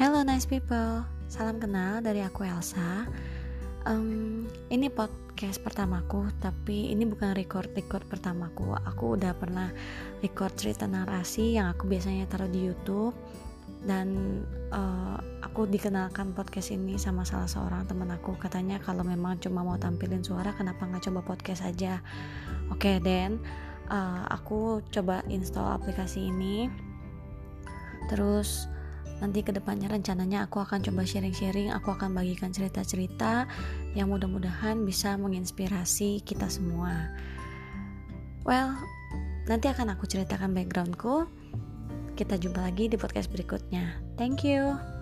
Hello nice people, salam kenal dari aku Elsa. Um, ini podcast pertamaku, tapi ini bukan record record pertamaku. Aku udah pernah record cerita narasi yang aku biasanya taruh di YouTube. Dan uh, aku dikenalkan podcast ini sama salah seorang teman aku. Katanya kalau memang cuma mau tampilin suara kenapa nggak coba podcast aja? Oke okay, dan uh, aku coba install aplikasi ini. Terus nanti ke depannya rencananya aku akan coba sharing-sharing aku akan bagikan cerita-cerita yang mudah-mudahan bisa menginspirasi kita semua. Well nanti akan aku ceritakan backgroundku. Kita jumpa lagi di podcast berikutnya. Thank you